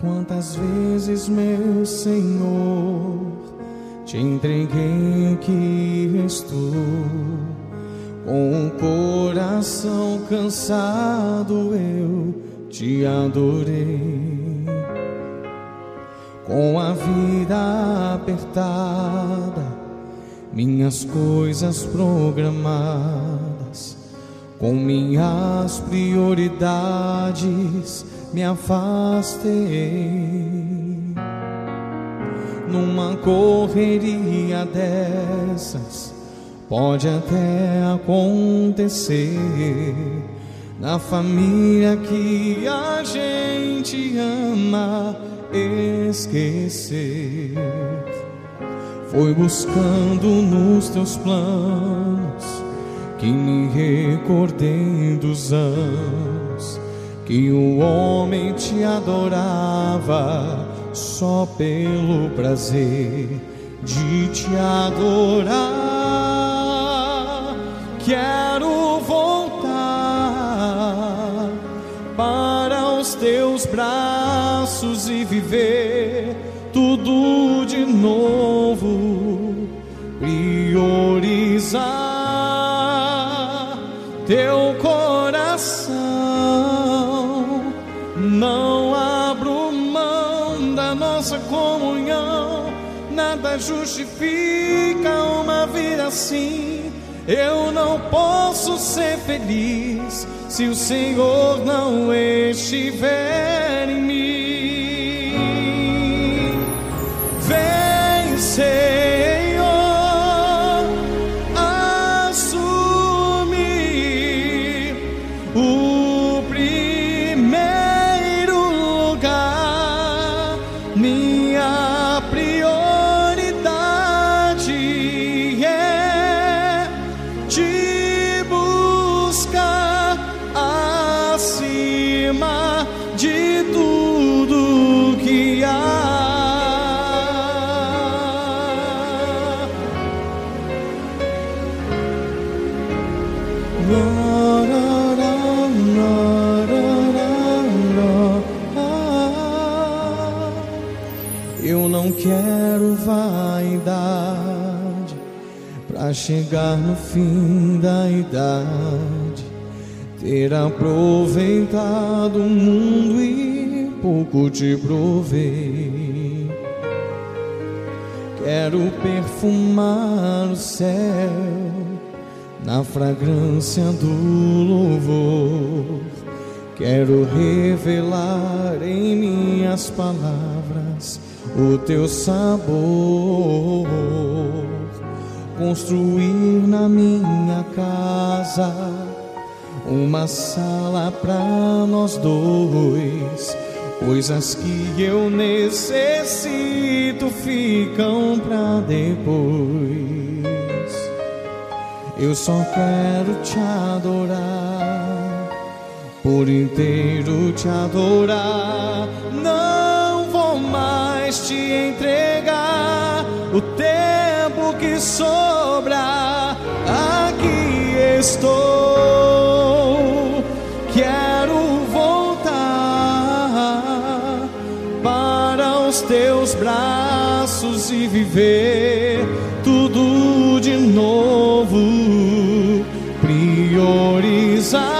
Quantas vezes, meu Senhor, te entreguei que estou com o coração cansado, eu te adorei. Com a vida apertada, minhas coisas programadas, com minhas prioridades me afastei. Numa correria dessas, pode até acontecer. Na família que a gente ama esquecer. Foi buscando nos teus planos que me recordei dos anos que o homem te adorava só pelo prazer de te adorar. Quero voltar para os teus braços e viver tudo de novo, priorizar teu coração não abro mão da nossa comunhão, nada justifica uma vida assim. Eu não posso ser feliz se o Senhor não estiver em mim. Quero vaidade para chegar no fim da idade, ter aproveitado o mundo e pouco te provei. Quero perfumar o céu na fragrância do louvor. Quero revelar em minhas palavras o teu sabor, construir na minha casa uma sala para nós dois. Coisas que eu necessito ficam pra depois. Eu só quero te adorar, por inteiro te adorar. Não mais te entregar o tempo que sobra. Aqui estou, quero voltar para os teus braços e viver tudo de novo, priorizar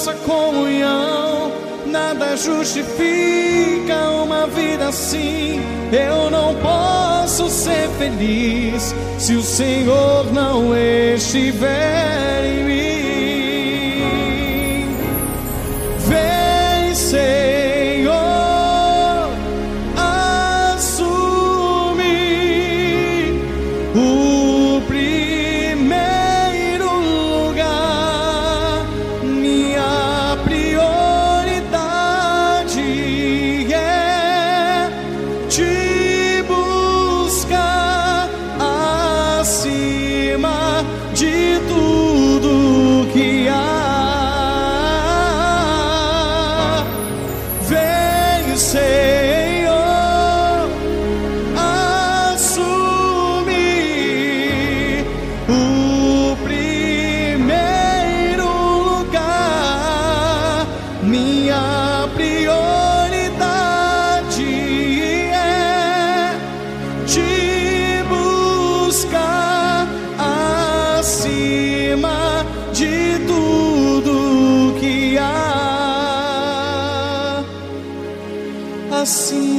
nossa comunhão, nada justifica uma vida assim. Eu não posso ser feliz se o Senhor não estiver acima